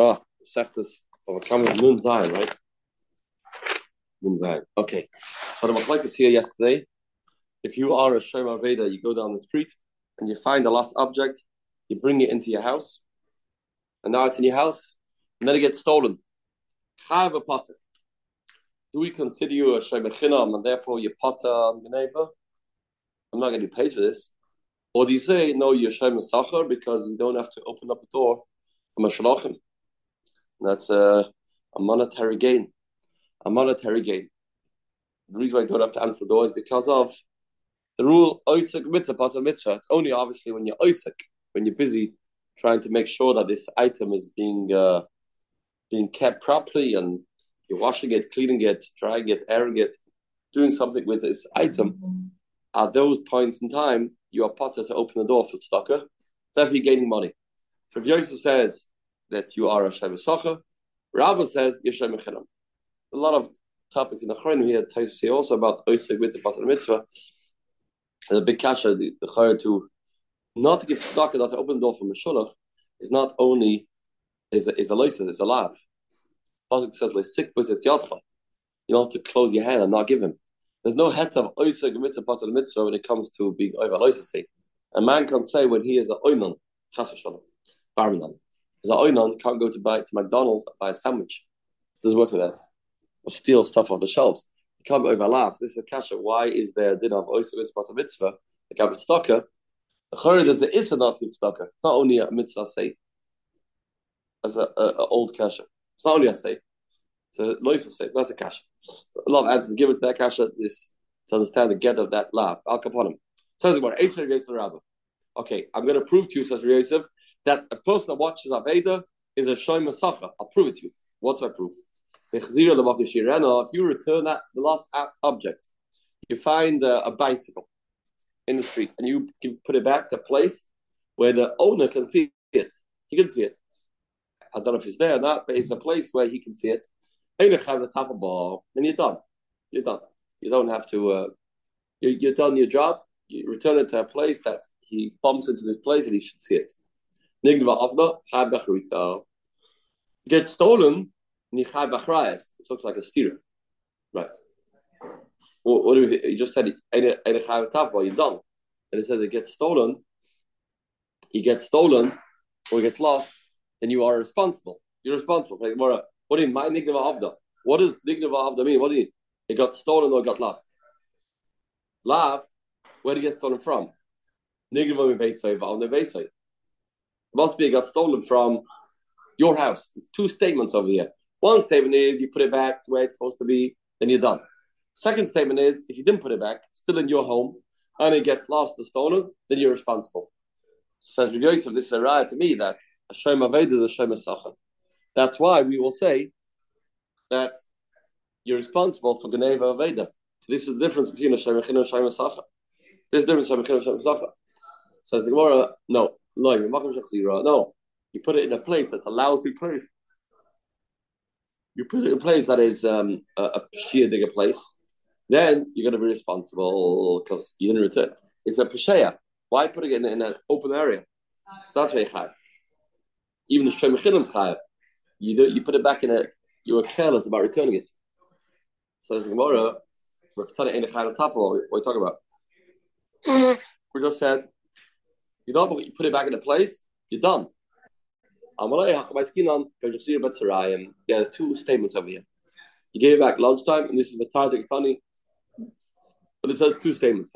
Oh, Sechtes overcoming Nun Zion, right? Nun Zion. Okay. So the Machlekes here yesterday. If you are a Shema Veda, you go down the street and you find the lost object, you bring it into your house, and now it's in your house, and then it gets stolen. Have a potter. Do we consider you a Shema Chinam and therefore you potter on your neighbor? I'm not going to be paid for this. Or do you say, no, you're Shema Sachar because you don't have to open up a door? I'm a Shalachim. That's a, a monetary gain. A monetary gain. The reason why I don't have to answer the door is because of the rule Oisik mitzvah part mitzvah. It's only obviously when you're Oisik, when you're busy trying to make sure that this item is being uh, being kept properly and you're washing it, cleaning it, drying it, airing it, doing something with this item. At those points in time, you are potter to open the door for tzedakah. Therefore, you're gaining money. If Yosef says that you are a Shem Sacha. Rabba says Yeshem Mechinam. A lot of topics in the Chayim here to say also about Oiseg with the Pater Mitzvah. The big kasha, uh, the, the to not to give tzedakah, not to open the door for Meshulach, is not only is a, is a loisa, it's a lav. Pasuk says, "Like sick but it's yatcha." You don't have to close your hand and not give him. There's no het of oiseg mitzvah pater mitzvah when it comes to being over loisa. A man can say when he is a oinon, chas v'shalom, barminan. Because Oinon oh, can't go to buy to McDonald's and buy a sandwich. It doesn't work with that. Or steal stuff off the shelves. It can't be overlapped. This is a kasha. Why is there a din of oyster mitzvah a mitzvah? The kabbat stocker. The chorrid is there is a not give stocker. Not only a mitzvah say. As a, old kasha. It's not only a say. A loisa say. That's a kasha. So a lot of answers given to that kasha. This to understand the get of that lab. Al kaponim. Says it more. Okay, I'm going to prove to you, says Yosef, that a person that watches Aveda is a Shoy Masacha. I'll prove it to you. What's my proof? If you return that the last object, you find a, a bicycle in the street and you can put it back to a place where the owner can see it. He can see it. I don't know if he's there or not, but it's a place where he can see it. And you're done. You're done. You don't have to. Uh, you, you're done your job. You return it to a place that he bumps into this place and he should see it. Avna, stolen. It looks like a steer. Right. What, what do we, you just said, you're done. And it says it gets stolen, he gets stolen, or gets lost, then you are responsible. You're responsible. What, do you mean, Nigva Avda? What does Nigva Avda mean? What do you mean? It got stolen or got lost? Lav, where did it get stolen from? Nigva Beisai, Valne Beisai must be got stolen from your house. There's two statements over here. One statement is you put it back to where it's supposed to be, then you're done. Second statement is if you didn't put it back, still in your home, and it gets lost or stolen, then you're responsible. Says Rabbi Yosef, this is a right to me that Hashem Aveda is Hashem Sachan. That's why we will say that you're responsible for Geneva Aveda. This is the difference between Hashem and Hashem Sachan. This is the difference between Hashem and Hashem. Says the Gemara, no, no, you put it in a place that's a lousy place. You put it in a place that is um, a, a sheer digger place. Then you're going to be responsible because you didn't return. It's a pesheya. Why put it in, in an open area? That's very high. Even the Shem is high. You do, you put it back in a. You were careless about returning it. So the Gemara, we're talking in the kind of top. What are you talking about? we just said you you put it back in the place, you're done. There's two statements over here. You gave it back lunchtime, and this is Matar Tani. But it says two statements.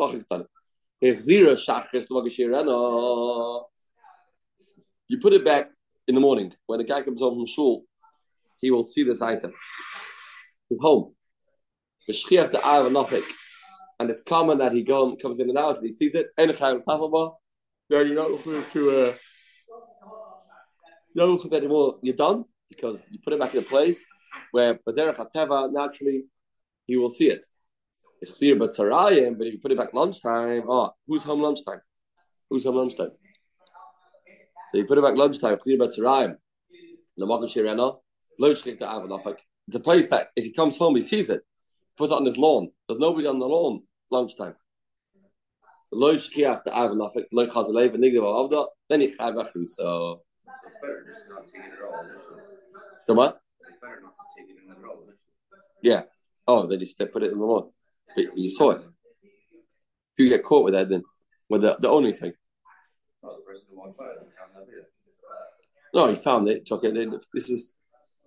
You put it back in the morning. When the guy comes home from shul, he will see this item. His home. And it's common that he comes in and out and he sees it then you're not looking to uh, you're looking anymore. You're done because you put it back in a place where Baderech Hateva naturally he will see it. But if you put it back lunchtime, oh, who's home lunchtime? Who's home lunchtime? So you put it back lunchtime, clear Batzarayim. It's a place that if he comes home, he sees it. Put it on his lawn. There's nobody on the lawn lunchtime lo shkiach the av nafik lo chazalei v'nigdav avda then he chayv achru so The what? Yeah. Oh, they just they put it in the lawn. But you saw it. If you get caught with that, then with the, the only thing. No, he found it, took it. This is.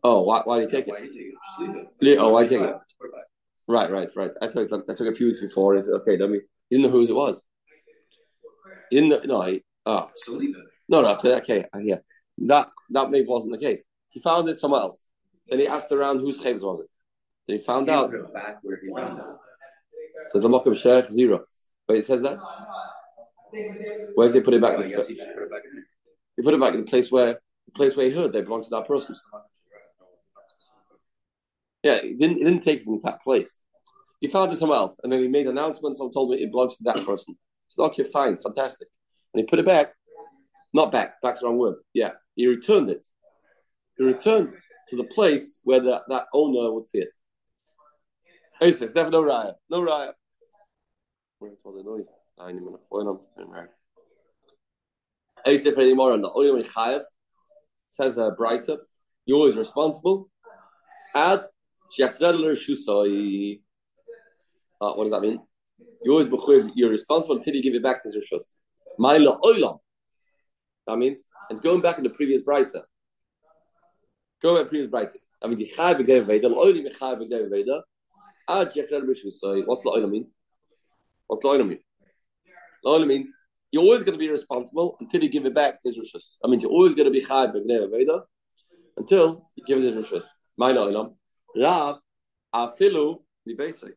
Oh, why, why did he take it? Just leave it. Oh, why take it? Right, right, right. I took I took a few weeks before. He said, "Okay, let me." He didn't know whose it was. He didn't no, he, oh. So leave it. No, no, okay, uh, yeah. That that maybe wasn't the case. He found it somewhere else. Then he asked around whose chaves was it. Then he found He out. back where he found it. So the Mokum Sheikh zero. Wait, it says that? Where's he put it back? Oh, guess he put it back in. He put it back in the place where the place where he heard they belong to that person. Yeah, he didn't he didn't take it into that place. He found it somewhere else, and then he made announcements announcement. Someone told me it belongs to that person. So okay, fine, fantastic. And he put it back. Not back. Back's the wrong word. Yeah, he returned it. He returned to the place where the, that owner would see it. Six, definitely no raya. No six, anymore on the only one says a brisa. You're always responsible. Add. Uh, what does that mean? You always bechuyev, you're responsible until you give it back to rishus. Ma'ila oilam. That means it's going back in the previous brisa. Go back previous brisa. I mean, the chayev b'gev veda, l'oilim chayev b'gev veda. Ad shiachzredler shusai. What's the oilam mean? What's the oilam mean? The oilam means you're always going to be responsible until you give it back to rishus. I mean, you're always going to be chayev b'gev veda until you give it to rishus. Ma'ila oilam. Rav afilu libesei.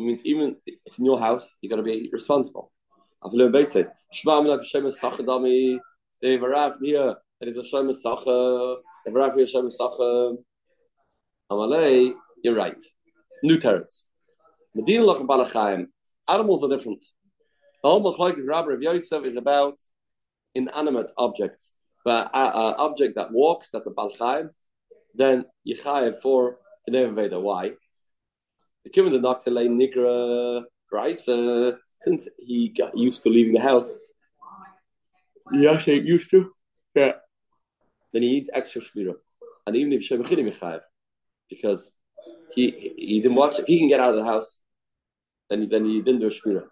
It means even if it's in your house, you got to be responsible. Afilu libesei. Shema milak Hashem esachadami. They have a Rav here. It is Hashem esacha. They have a Rav here Hashem esacha. Amalei, you're right. New terrors. Medina lachem balachayim. Animals are different. The whole machlokes Rabbi of Yosef is about inanimate objects. But an object that walks, that's a balachayim, then you Yechayev for Geneva Veda. Why? The given the Noctile Nigra Graisa, since he got used to leaving the house, he actually used to, yeah. Then he needs extra shmira. And even if Shemechinim Yechayev, because he he didn't watch it, he can get out of the house, then he, then he didn't do a shmira.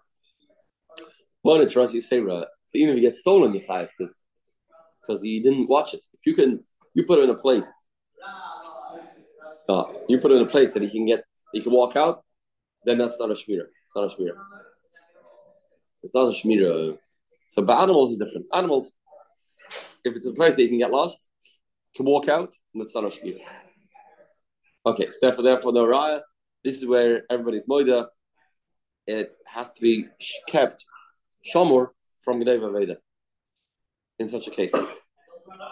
One, it's Rashi Seira, even if he gets stolen, Yechayev, because because he didn't watch it. If you can, you put him in a place uh, you put him in a place that he can get, he can walk out, then that's not a shmira. It's not a shmira. It's not a shmira. So, but animals is different. Animals, if it's a place that you can get lost, can walk out, and it's not a shmira. Okay, so therefore, therefore, the raya. This is where everybody's moida. It has to be kept shamur from Gneva Veda. In such a case.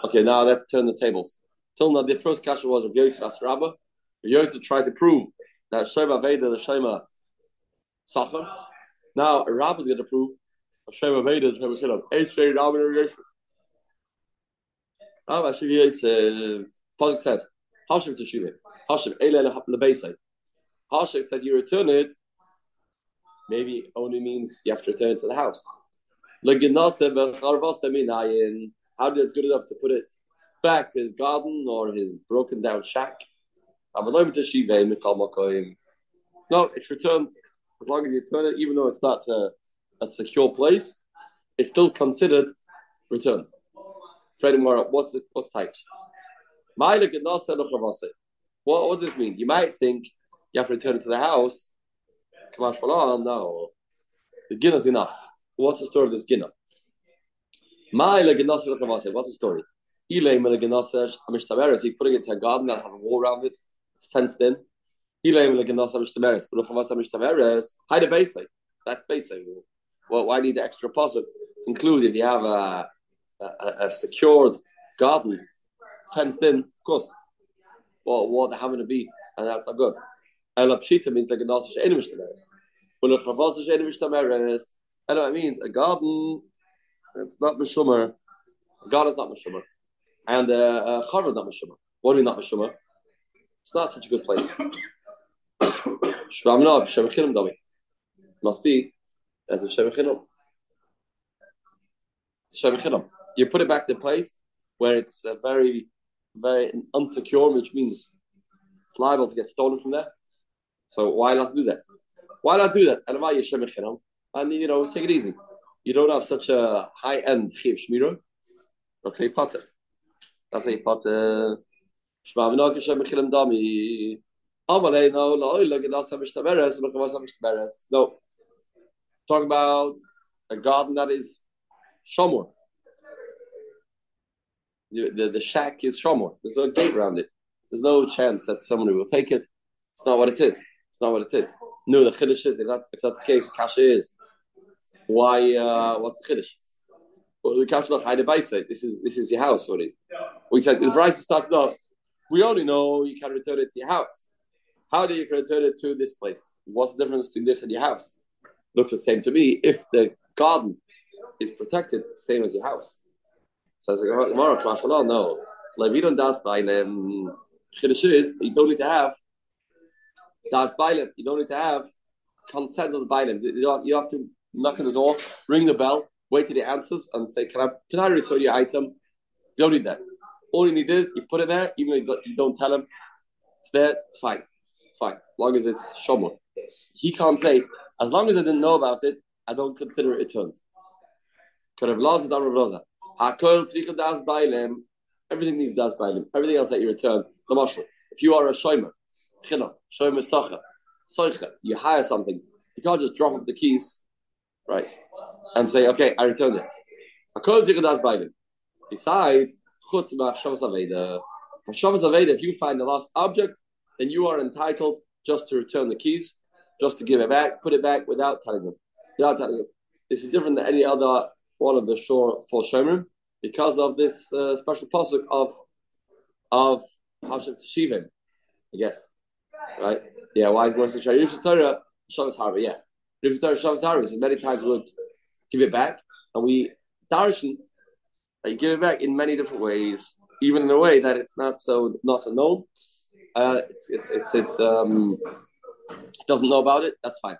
Okay, now let's turn the tables. Till now, the first kasha was of Yosef Asrabba. Yosef tried to prove that Shema Veda, the Shema Sacher. Now, Rabba is going to prove a Shema Veda, the Shema Shilab. Eight straight Rabba irrigation. Rabba Shiviyah says, Pasuk says, Hashem to Shiviyah. Hashem, Eile Lebeisai. Hashem said you return it, maybe only means you have to return it to the house. How did it's good enough to put it back to his garden or his broken down shack? No, it's returned as long as you return it, even though it's not a, a secure place, it's still considered returned. Moore, what's the what's type? What, what does this mean? You might think you have to return it to the house. No. The ginna is enough. What's the story of this ginna? What's the story? He's putting it to a garden that has a wall around it. It's fenced in. Hide the basic. That's basic. Well, why need the extra puzzle? Include if you have a, a, a secured garden fenced in, of course. Well, what happen to be, and that's not good. El Pshita means like a nasa she'enu mishtameres. But if chavasa she'enu mishtameres, and it means a garden, it's not mishumer. A garden is not mishumer. And uh, a charva is not mishumer. What do mean not mishumer? It's not such a good place. Dami. Must be as a shem chinom. You put it back the place where it's very very unsecure, which means it's liable to get stolen from there. So why not do that? Why not do that? And why you And you know, take it easy. You don't have such a high end chiv shmira. Okay, potter. That's a potter. Hashem mechilim dami. Amalei no no look at us hamishtaberes look at us hamishtaberes. No. Talk about a garden that is shomor. The, the, the shack is shomor. There's no gate around it. There's no chance that somebody will take it. It's not what it is. It's not what it is. No, the chiddush is if that's if that's the case, kasha is why? Uh, what's the chiddush? Well, the kasha of Haide This is this is your house already. We said the price started off. We only know you can return it to your house. How do you return it to this place? What's the difference between this and your house? Looks the same to me. If the garden is protected, same as your house. Says the Gemara, Mashallah, no. Like we don't das by them. Chiddush is you don't need to have das bailim. You don't need to have consent of the bailim. You have to knock on the door, ring the bell, wait till he answers, and say, "Can I can I return your item?" You don't need that. All you need is you put it there, even if you don't tell him it's there. It's fine. It's fine, as long as it's shomor. He can't say as long as I didn't know about it. I don't consider it returned. Everything needs das bailem. Everything else that you return. If you are a shomer, shomer sacha, you hire something. You can't just drop off the keys right? And say, okay, I returned it. Besides, if you find the lost object, then you are entitled just to return the keys, just to give it back, put it back without telling them. Without telling them. This is different than any other one of the shore for Shomer because of this uh, special pasuk of of Hashem Teshivim, I guess. Right? Yeah, why is Moshe Torah Shabbos Harbor? Yeah. Shabbos Harvest, many times we would give it back, and we darshan you give it back in many different ways, even in a way that it's not so not so known. Uh, it's it's it's, it's um doesn't know about it. That's fine.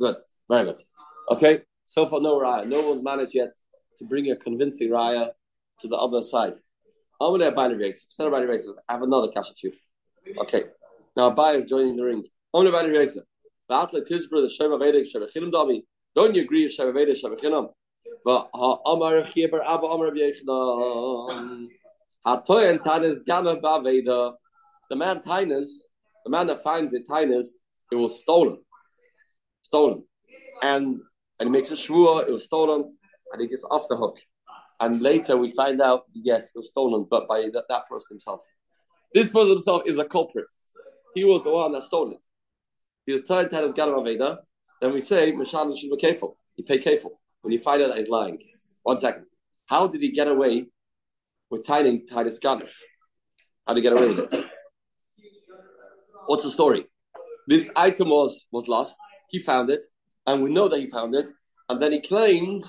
Good, very good. Okay, so far no raya, no one's managed yet to bring a convincing raya to the other side. I'm going to buy race. Instead of race, I have another cash of you. Okay, now Abai is joining the ring. I'm Only about Yosef. The Atlet Tisbra, the Shem Avedic, Shebechinim Davi. Don't you agree Avedic, Shebechinam? But Amar Chiber Abba Amar Yechnam. Hatoyen Tanis Gana Baveda. The man Tainus, the man that finds it Tainus, it was stolen. Stolen. And and he makes a shvua, it was stolen, and he gets off the hook. And later we find out, yes, it was stolen, but by that, that person himself. This person himself is a culprit. He was the one that stole it he returned to his Gadam Aveda, then we say, Mashal should be careful. You pay careful when you find out that he's lying. One second. How did he get away with tying Titus Gadif? How did he get away with it? What's the story? This item was, was lost. He found it, and we know that he found it, and then he claimed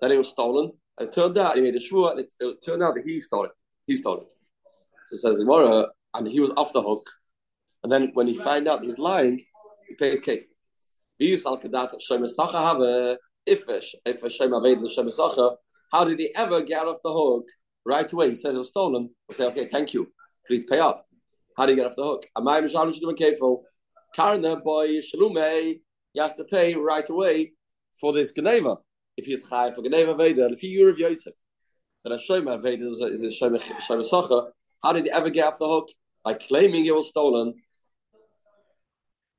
that it was stolen. And it turned out he made a shvur, and it, it, turned out that he stole it. He stole it. So says Gemara, and he was off the hook. And then when he found out he's lying, he pays cake. If how did he ever get off the hook right away? He says it was stolen. we say, okay, thank you. Please pay up. How do you get off the hook? Am I Mishalim careful? Karna boy Shalume, he has to pay right away for this Geneva. If he's high for Geneva Veda, if he of Yosef, that a Shema Veda is a Shema Sacha, how did he ever get off the hook? By claiming it was stolen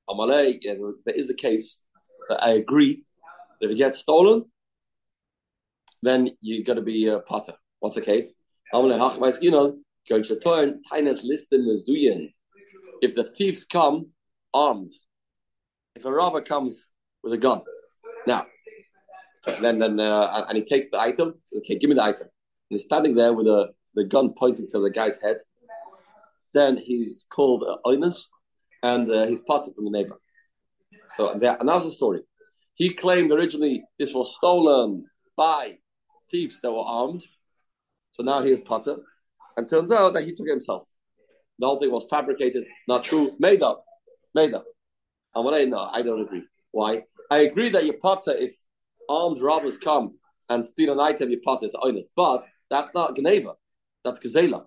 Amalei, yeah, there is a case that I agree that if it gets stolen, then you got to be a potter. What's the case? If the thieves come armed, if a robber comes with a gun, now, then then uh, and he takes the item, so, okay, give me the item. And he's standing there with a the gun pointing to the guy's head. Then he's called uh, and uh, he's parted from the neighbor. So and, that, and the story. He claimed originally this was stolen by thieves that were armed. So now he is potter. And turns out that he took it himself. The whole thing was fabricated, not true, made up. Made up. And when I no, I don't agree. Why? I agree that you potter if armed robbers come and steal an item, you potter is honest. But That's not Geneva. That's Gazela.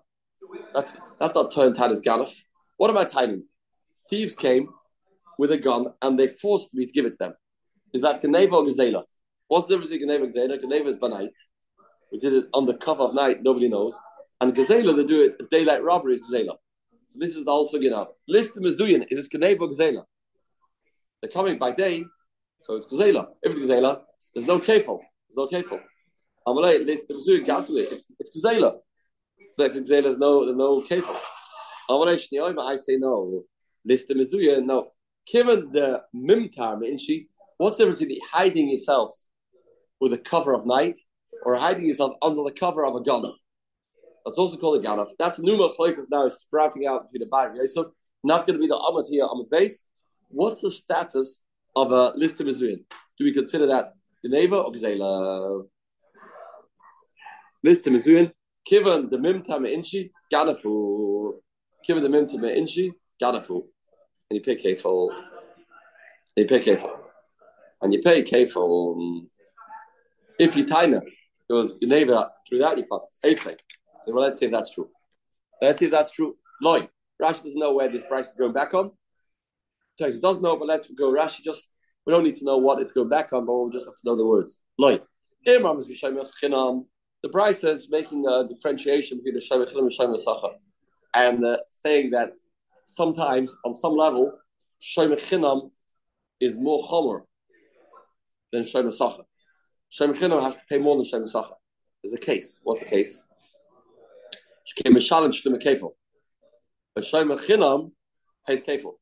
That's that's not turned Tanis Ganef. What I timing? Thieves came with a gun and they forced me to give it them. Is that Geneva or Gazela? What's the difference between Geneva and Gazela? Is by night. We did it on the cover of night, nobody knows. And Gazela, they do it daylight robbery is Gazela. So this is the also know. List the Mizuyan, is this Geneva or Gazela? They're coming by day, so it's Gazela. If it's Gazela, there's no kefil. There's no kefil. Amalei, list the Mizuyan, calculate. It's it's Gazela. So if it's Gazela, there's no there's no kefil. Amalei I say no. List the Mizuyan, no. Given the Mimtar, Minshi, what's the difference between hiding yourself with a cover of night or hiding yourself under the cover of a gun? That's also called a ganaf. That's a number of now sprouting out between the bar. So not going to be the amad here, amad base. What's the status of a list of Mizraim? Do we consider that Geneva or Gzela? List of Mizraim. Given the mimta inchi ganafu. Given the mimta inchi ganafu. And you pay kefil. And you pay kefil. And you pay kefil. If you time it, it was Geneva through that you pass pay. So well, let's say that's true. Let's if that's true. Loy. Rashi doesn't know where this price is going back on. Text does know, but let's go. Rashi just we don't need to know what it's going back on, but we just have to know the words. Loy. The price is making a differentiation between the Shemach and Shemach and uh, saying that sometimes on some level Shemach is more chomer than Shemach Sacha. Shemach has to pay more than Shemach Sacha. There's a case. What's the case? She came a challenge to kefil. A shayma chinam pays kefil.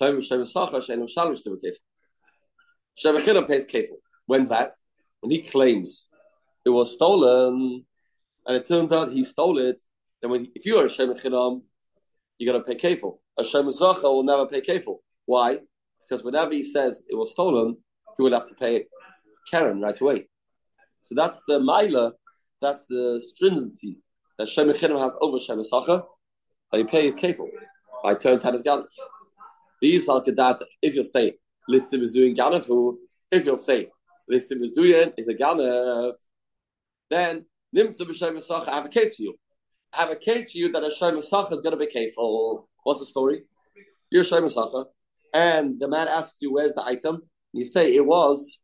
Shayma sacha shayma challenge to chinam pays kefil. When's that? When he claims it was stolen, and it turns out he stole it. Then, when if you are a shayma chinam, you're going to pay kefil. A shayma sacha will never pay kefil. Why? Because whenever he says it was stolen, he would have to pay Karen right away. So that's the milah, that's the stringency that Shem has over Shem Sacha, that he pays kefil by turn his ganef. These are if you'll say, Listim is doing ganefu, if you'll say, Listim is doing is a ganef, then Nimtza b'Shem Sacha, I have a case for you. I have a case for you that a Shem Sacha is going to be kefil. What's the story? You're Shem Sacha, and the man asks you, where's the item? You say, it was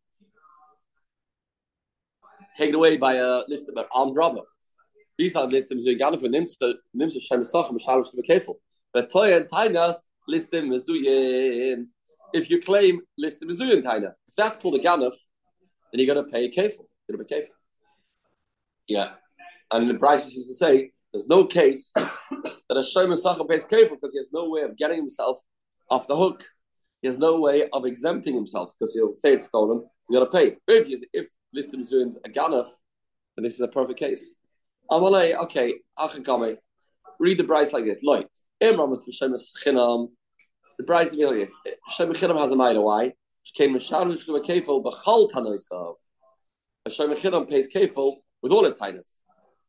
taken away by a list of an armed robber. These are listim zuyganim for nimsta nimsta shem sach mishalish to be careful. But toy and tainas listim mezuyin. If you claim listim mezuyin taina, if that's called a ganif, then you're going to pay careful. You're going to be careful. Yeah, and the price seems to say there's no case that a shem sach pays careful because he has no way of getting himself off the hook. He has no way of exempting himself because he'll say it's stolen. he's got to pay. If if listim mezuyin's a ganif, then this is a perfect case. Amalei, okay, Achankame. Read the Bryce like this. Like, Imram is Shemesh Chinam. The Bryce is like this. Shemesh Chinam has a mile. Why? She came to Sharon Shluva Kefil, Bechal Tanoisav. A Chinam pays Kefil with all his tightness.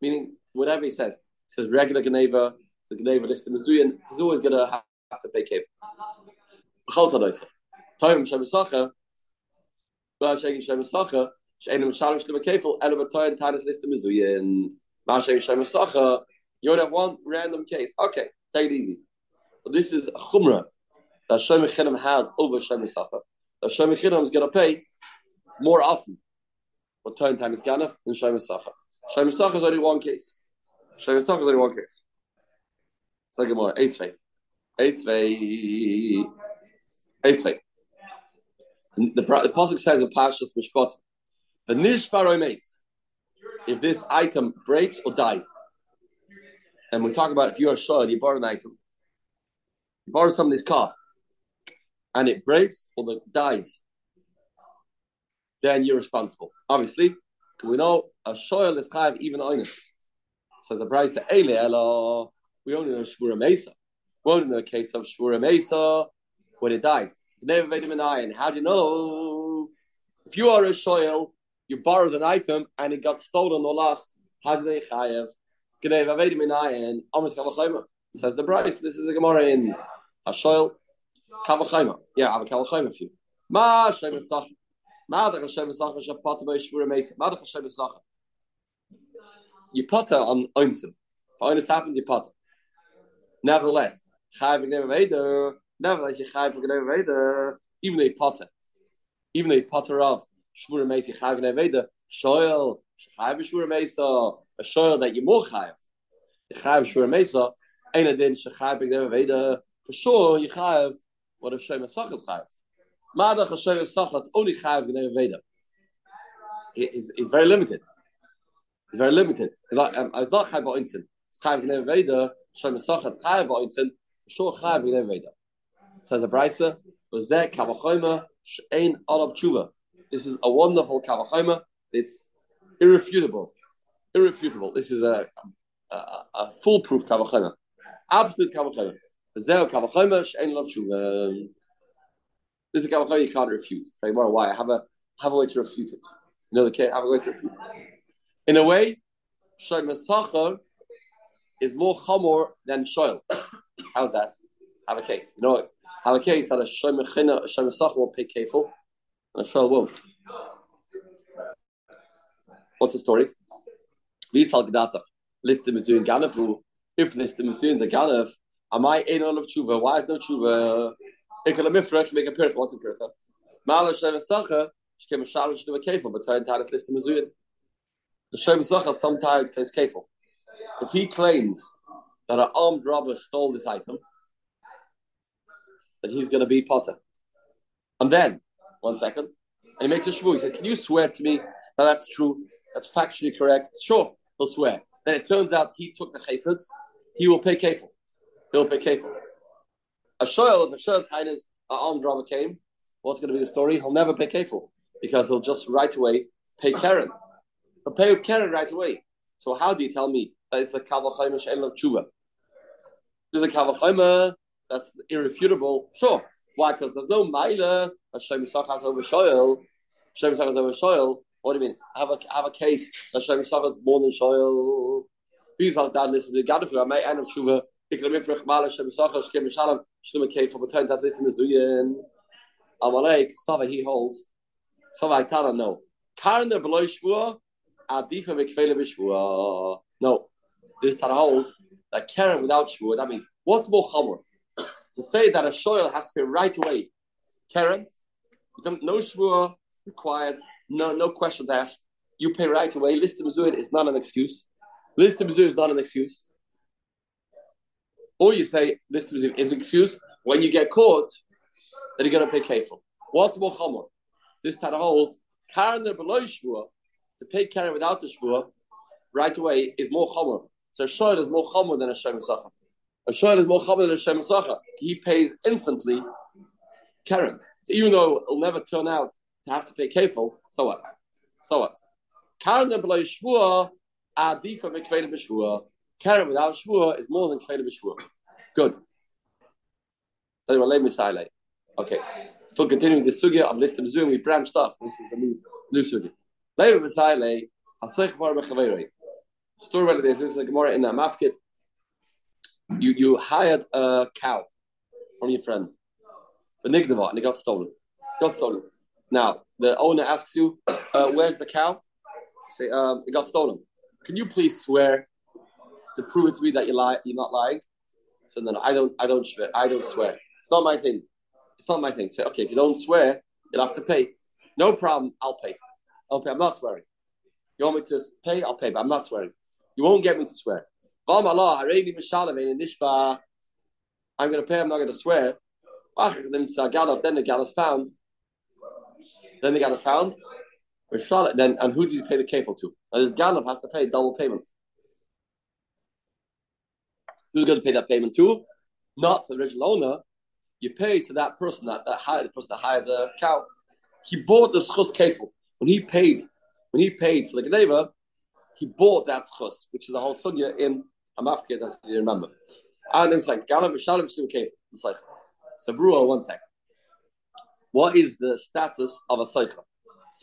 Meaning, whatever he says. Says regular Geneva, the Geneva list is doing, he's always going to have to pay Tanoisav. Time Shemesh Sacha. But Shemesh Sacha. She'enim Sharon Shluva Kefil, Elabatoy and Tanis list is doing. You would have one random case. Okay, take it easy. But this is a chumrah that Shem has over Shemisacha. That Shem is going to pay more often. What time time is Ganef than Shem Sacha. Is only one case. Shem Sacha is only one case. It's like a more. Eisvei. Eisvei. Eisvei. The, the Pasuk says in Pashas Mishpat, the Nishpar Meis if this item breaks or dies. And we talk about if you're a shod, you borrow an item, you borrow somebody's car, and it breaks or the dies, then you're responsible. Obviously, we know a shoyal is chayav even oinus. Says the price Eile we only know shvura mesa. We only know a case of shvura mesa when it dies. Never made him an iron. How do you know? If you are a shoyal you borrowed an item and it got stolen or lost. How do they chayev? Says the Bryce. This is a Gemara in Hashoil Kavachayma. Yeah, I have a Kavachayma for you. Ma Shem Esach. Ma the Hashem Esach Shapata Shvura Mesa. Ma the Hashem Esach. You potter on Oinsim. If Oinus happens, you potter. Nevertheless, Chai V'Gnei Veda, nevertheless, you Chai V'Gnei Veda, even though you potter, even though you potter of Shmur Meisi Chai V'Gnei Veda, Shoyel, Chai V'Shmur Meisa, a Shoyel that you more Chai. Chai V'Shmur Meisa, Ein Adin Shechai V'Gnei Veda, for sure you Chai what if Shem Asach is. Madach Hashem Asach, that's only Chai V'Gnei Veda. It's, it's very limited. It's very limited. It's not, um, it's Ba'intin. It's Chai V'Gnei Veda, Shem Asach, it's Chai Ba'intin, sure Chai V'Gnei Veda. Says the Brisa, was there Kavachoma Shein Olav Tshuva. This is a wonderful Kavachoma. It's irrefutable. Irrefutable. This is a, a, a foolproof Kavachoma. Absolute Kavachoma. Zeo Kavachoma Shein Olav Tshuva. This is a Kavachoma you can't refute. Why? I have a have a way to refute it. You know the case. Have a way to refute it. In a way, Shem Sacher is more chamor than shoil. How's that? Have a case. You know? Have a case that a Shem China, Shem Sacher will pay kefil, and a shoil won't. What's the story? Visal Gdatach. Listim is doing Ganafu. If Listim is doing a am I in all of tshuva? Why is no tshuva? Ikala mifrach make a pircha. What's a pircha? Mala Shem Sacher. She came a shalosh to a kefil, but her entire Listim is doing. The Shem Sacher sometimes pays kefil. If he claims that an armed robber stole this item, then he's going to be potter. And then, one second, and he makes a shvu. He said, "Can you swear to me that that's true? That's factually correct?" Sure, he'll swear. Then it turns out he took the chayfetz. He will pay kefil. He'll pay kefil. A shoyel, if a shoyel tainas, an armed robber came, what's going to be the story? He'll never pay kefil because he'll just right away pay Karen. He'll pay Karen right away. So how do you tell me that it's a kavachayma she'en of tshuva? There's a kavachayma that's irrefutable. Sure. Why? Because there's no maila that Shem Yisach has over shoyel. Shem Yisach has over shoyel. What do you mean? Have a have a case that Shem Yisach has more than shoyel. These are that listen to Gadafu. I may end of tshuva. Ikla mifrach mala Shem Yisach Shem Shalom Shlema Kei for pretend that this is Mizuyin. Amalek Sava he holds. Sava Aitara no. Karen der beloy shvua. Adifa vekvele b'shvua. No. This Tara holds that Karen without shvua. That means what's more chamor? to say that a shoyl has to pay right away. Karen, no shvua required, no no question asked. You pay right away. List of is not an excuse. List of is not an excuse. Or you say list of is an excuse when you get caught, that you're going to pay kefil. What's more chomer? This of holds Karen below shvua to pay Karen without the shvua right away is more chomer. So a shoyl is more chomer than a shem. A shoyl is more chomer than a shem. He pays instantly Karen. So even though it'll never turn out to have to pay kefil, so what? So what? Karen below shvua adifa mikveda b'shvua. Karen without shvua is more than kveda b'shvua. Good. Okay. Still continuing the sugya of list of Zoom, we branched off. This is a new new sugya. Later b'sayle, asich bar b'chaveirei. Story about this. This is a Gemara in a Mafkid. You you hired a cow from your friend, but Nigdava, and it got stolen. Got stolen. Now the owner asks you, uh, "Where's the cow?" Say, um, "It got stolen." Can you please swear to prove it to me that you lie? You're not lying. So no, no, I don't. I don't swear. I don't swear. It's not my thing. It's not my thing. Say, okay, if you don't swear, you'll have to pay. No problem. I'll pay. I'll pay. I'm not swearing. You want me to pay? I'll pay, but I'm not swearing. You won't get me to swear. I'm going to pay, I'm not going to swear. Then the gal is found. Then the gal is found. Then and who did you pay the kefil to? Now this ganav has to pay double payment. Who's going to pay that payment to? Not the original owner. You pay to that person that, that hired the person that hired the cow. He bought the schus kefil when he paid. When he paid for the gneva, he bought that schus, which is the whole sunya in Hamafkid, as you remember. And it's like Galam B'Shalom Shlim Kev. It's like Savrua. One second. What is the status of a seicha?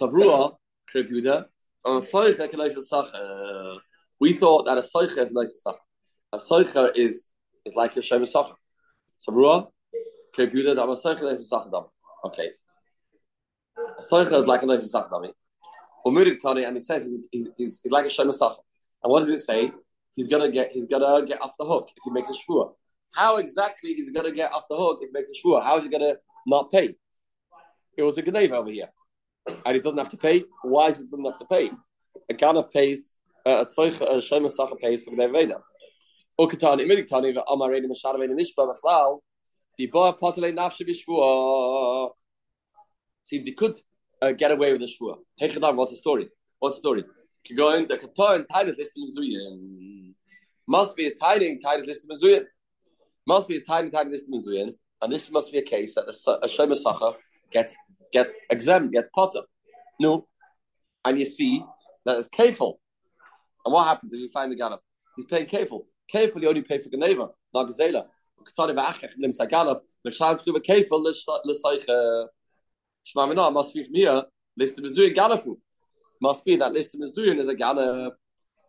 Savrua Kribuda. We thought that a seicha is nice sacha. A seicha is is like a shem sacha. Savrua Kribuda. That a seicha sacha Okay. A seicha is like a nice sacha dummy. Umurik Tani, and he says he's, he's, he's, like a Shem Sacha. And what does it say? He's gonna get he's gonna get off the hook if he makes a shvua. How exactly is he gonna get off the hook if he makes a shvua? How is he gonna not pay? It was a gneva over here, and he doesn't have to pay. Why does he doesn't have to pay? A ganav pays uh, a soich a shema pays for gneva veda. Ukatan imidik tani ve amarei masharav nishba bechlal. The bar potele nafshe b'shvua. Seems he could uh, get away with the shvua. Hechadam, what's the story? What's the story? Going the katan titus list mezuyin. Must be his tiding titus list mezuyin. Must be his tiding titus list mezuyin. And this must be a case that a shema sacha gets gets exempt, gets potter. No, and you see that it's kafel. And what happens if you find the ganav? He's paying kafel. Kafel you only pay for ganeva, not gazela. Ketani v'achech nim saganav. L'shaim shlu v'kafel l'sayche. Shmamina must be from here. List of mezuyin ganafu. Must be that list of mezuyin is a ganav.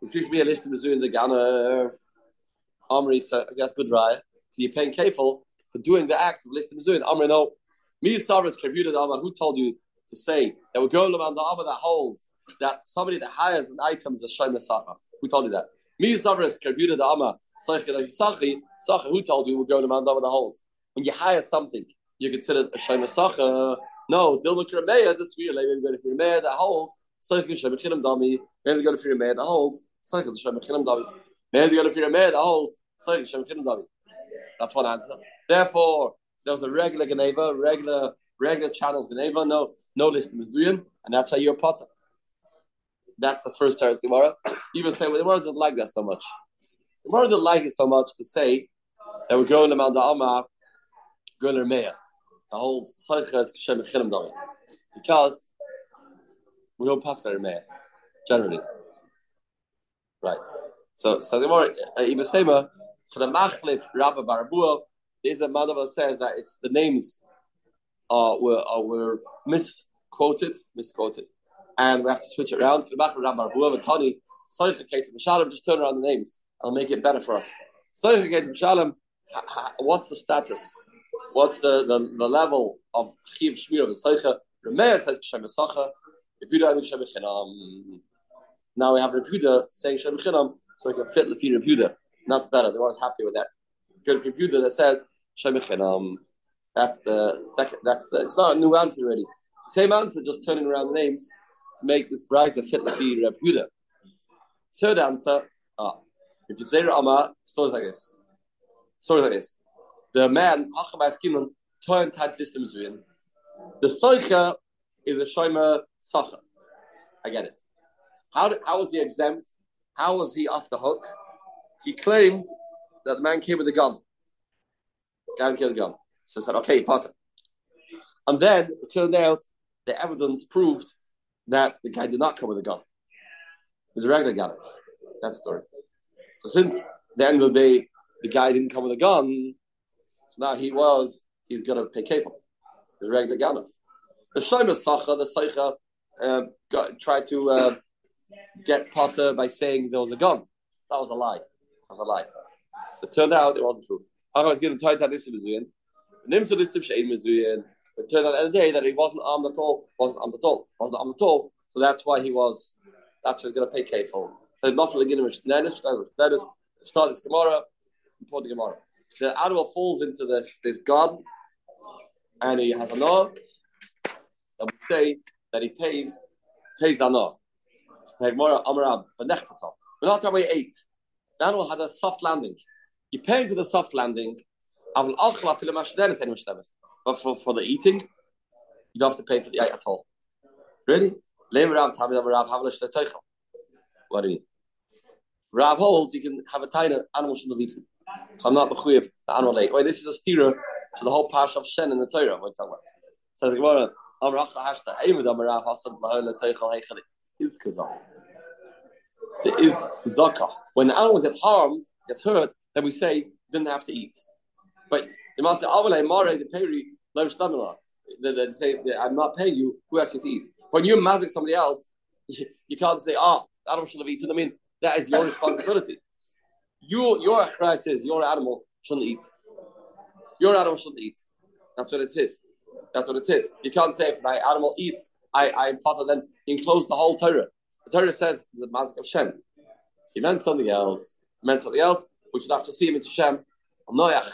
If you me a list of mezuyin is er a ganav. Äh, Amri, er, I guess good right. Because you're paying kafel for doing the act of list of mezuyin. Amri, no. Me Saras Kavuda Amar, who told you to say that we're going around the Amar that holds that somebody that hires an item is a Shema Sacha? Who told you that? Me Saras Kavuda Amar, Sachi, Sacha, who told you we're going around the Amar that holds? When you hire something, you consider a Shema Sacha. No, Dilma Krameya, this like, we're going to Firmeya that holds, Sachi Shema Chinam Dami, maybe going to Firmeya that holds, Sachi Shema Chinam Dami, maybe going to Firmeya that holds, Sachi Shema Chinam Dami. That's one answer. Therefore, there was a regular Geneva, regular regular channel Geneva, no no list of Mizuyim, and that's how you're potter. That's the first Teres Gemara. Even say, well, the Gemara doesn't like that so much. The Gemara doesn't like it so much to say that we're going around the Amma, going to Meya, the whole Seiches Kishem Chinim Dami. Because we don't pass their Meya, generally. Right. So, so the Gemara, uh, Ibn Sema, for the Machlif Rabba Barabuah, there's a Madhava says that it's the names uh, were, uh, were misquoted, misquoted, and we have to switch it around. Just turn around the names. I'll make it better for us. What's the status? What's the, the, the level of chiv shmir of the seicha? Remeir says Shem Sacha. Rebuda Shem Now we have Rebuda saying Shem so we can fit of Rebuda. That's better. They weren't happy with that. Good Rebuda that says Shemichinam. That's the second. That's the, it's not a new answer already. Same answer, just turning around the names to make this brisa fit like the Reb Huda. Third answer. Ah, if you say Rama, stories like this. Stories like this. The man turned tight list Mizuin. The Soicha is a Shomer Sacha. I get it. How did, how was he exempt? How was he off the hook? He claimed that the man came with a gun. Guy killed a gun. So I said, okay, Potter. And then it turned out the evidence proved that the guy did not come with a gun. It was a regular gun. That story. So since the end of the day, the guy didn't come with a gun, now he was, he's going to pay kefil. It's regular gun. The Shema Sacha, the Seicha, uh, got, tried to uh, get Potter by saying there was a gun. That was a lie. That was a lie. So it turned out it wasn't true. I was to tell that this Mizuyin. Nimsa this Shein Mizuyin. It turned out at the end of the day that he wasn't armed at all. Wasn't armed at all. Wasn't armed at all. So that's why he was. That's why he's going to pay kafel. So not for the Guinness. Let us start this Gemara. The Gemara, the animal falls into this this garden, and he has a law. And we say that he pays pays anah. We're not about eight. The animal had a soft landing. You're paying for the soft landing. But for, for the eating, you don't have to pay for the a at all. Really? What do you mean? Rav holds you can have a tiny animal shouldn't have eaten. So I'm not the animal. Wait, this is a steerer to the whole pash of Shen in the Torah. What talking about? So the Gemara, Amracha Hashta, Eimed Amarav Hasan Lahol Teichel Heichel is kazal. There is zakah. When the animal gets harmed, gets hurt, then we say didn't have to eat. But the man say, "Avale mare the peri lev shtamila." They say, "I'm not paying you. Who asked you to eat?" When you mazik somebody else, you, can't say, "Ah, oh, animal should have eaten." I mean, that is your responsibility. You, your achrai says your animal shouldn't eat. Your animal shouldn't eat. That's what it is. That's what it is. You can't say if my animal eats, I I part then enclose the whole Torah. The Torah says the mazik of Shem. He meant something else. He meant something else. We should have to see him in Hashem. Noach.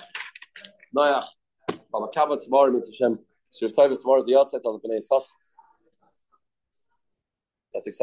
Noach. Bamakaba tomorrow in Hashem. Sir Tavis tomorrow is the outside on the Bnei Sas. That's exciting.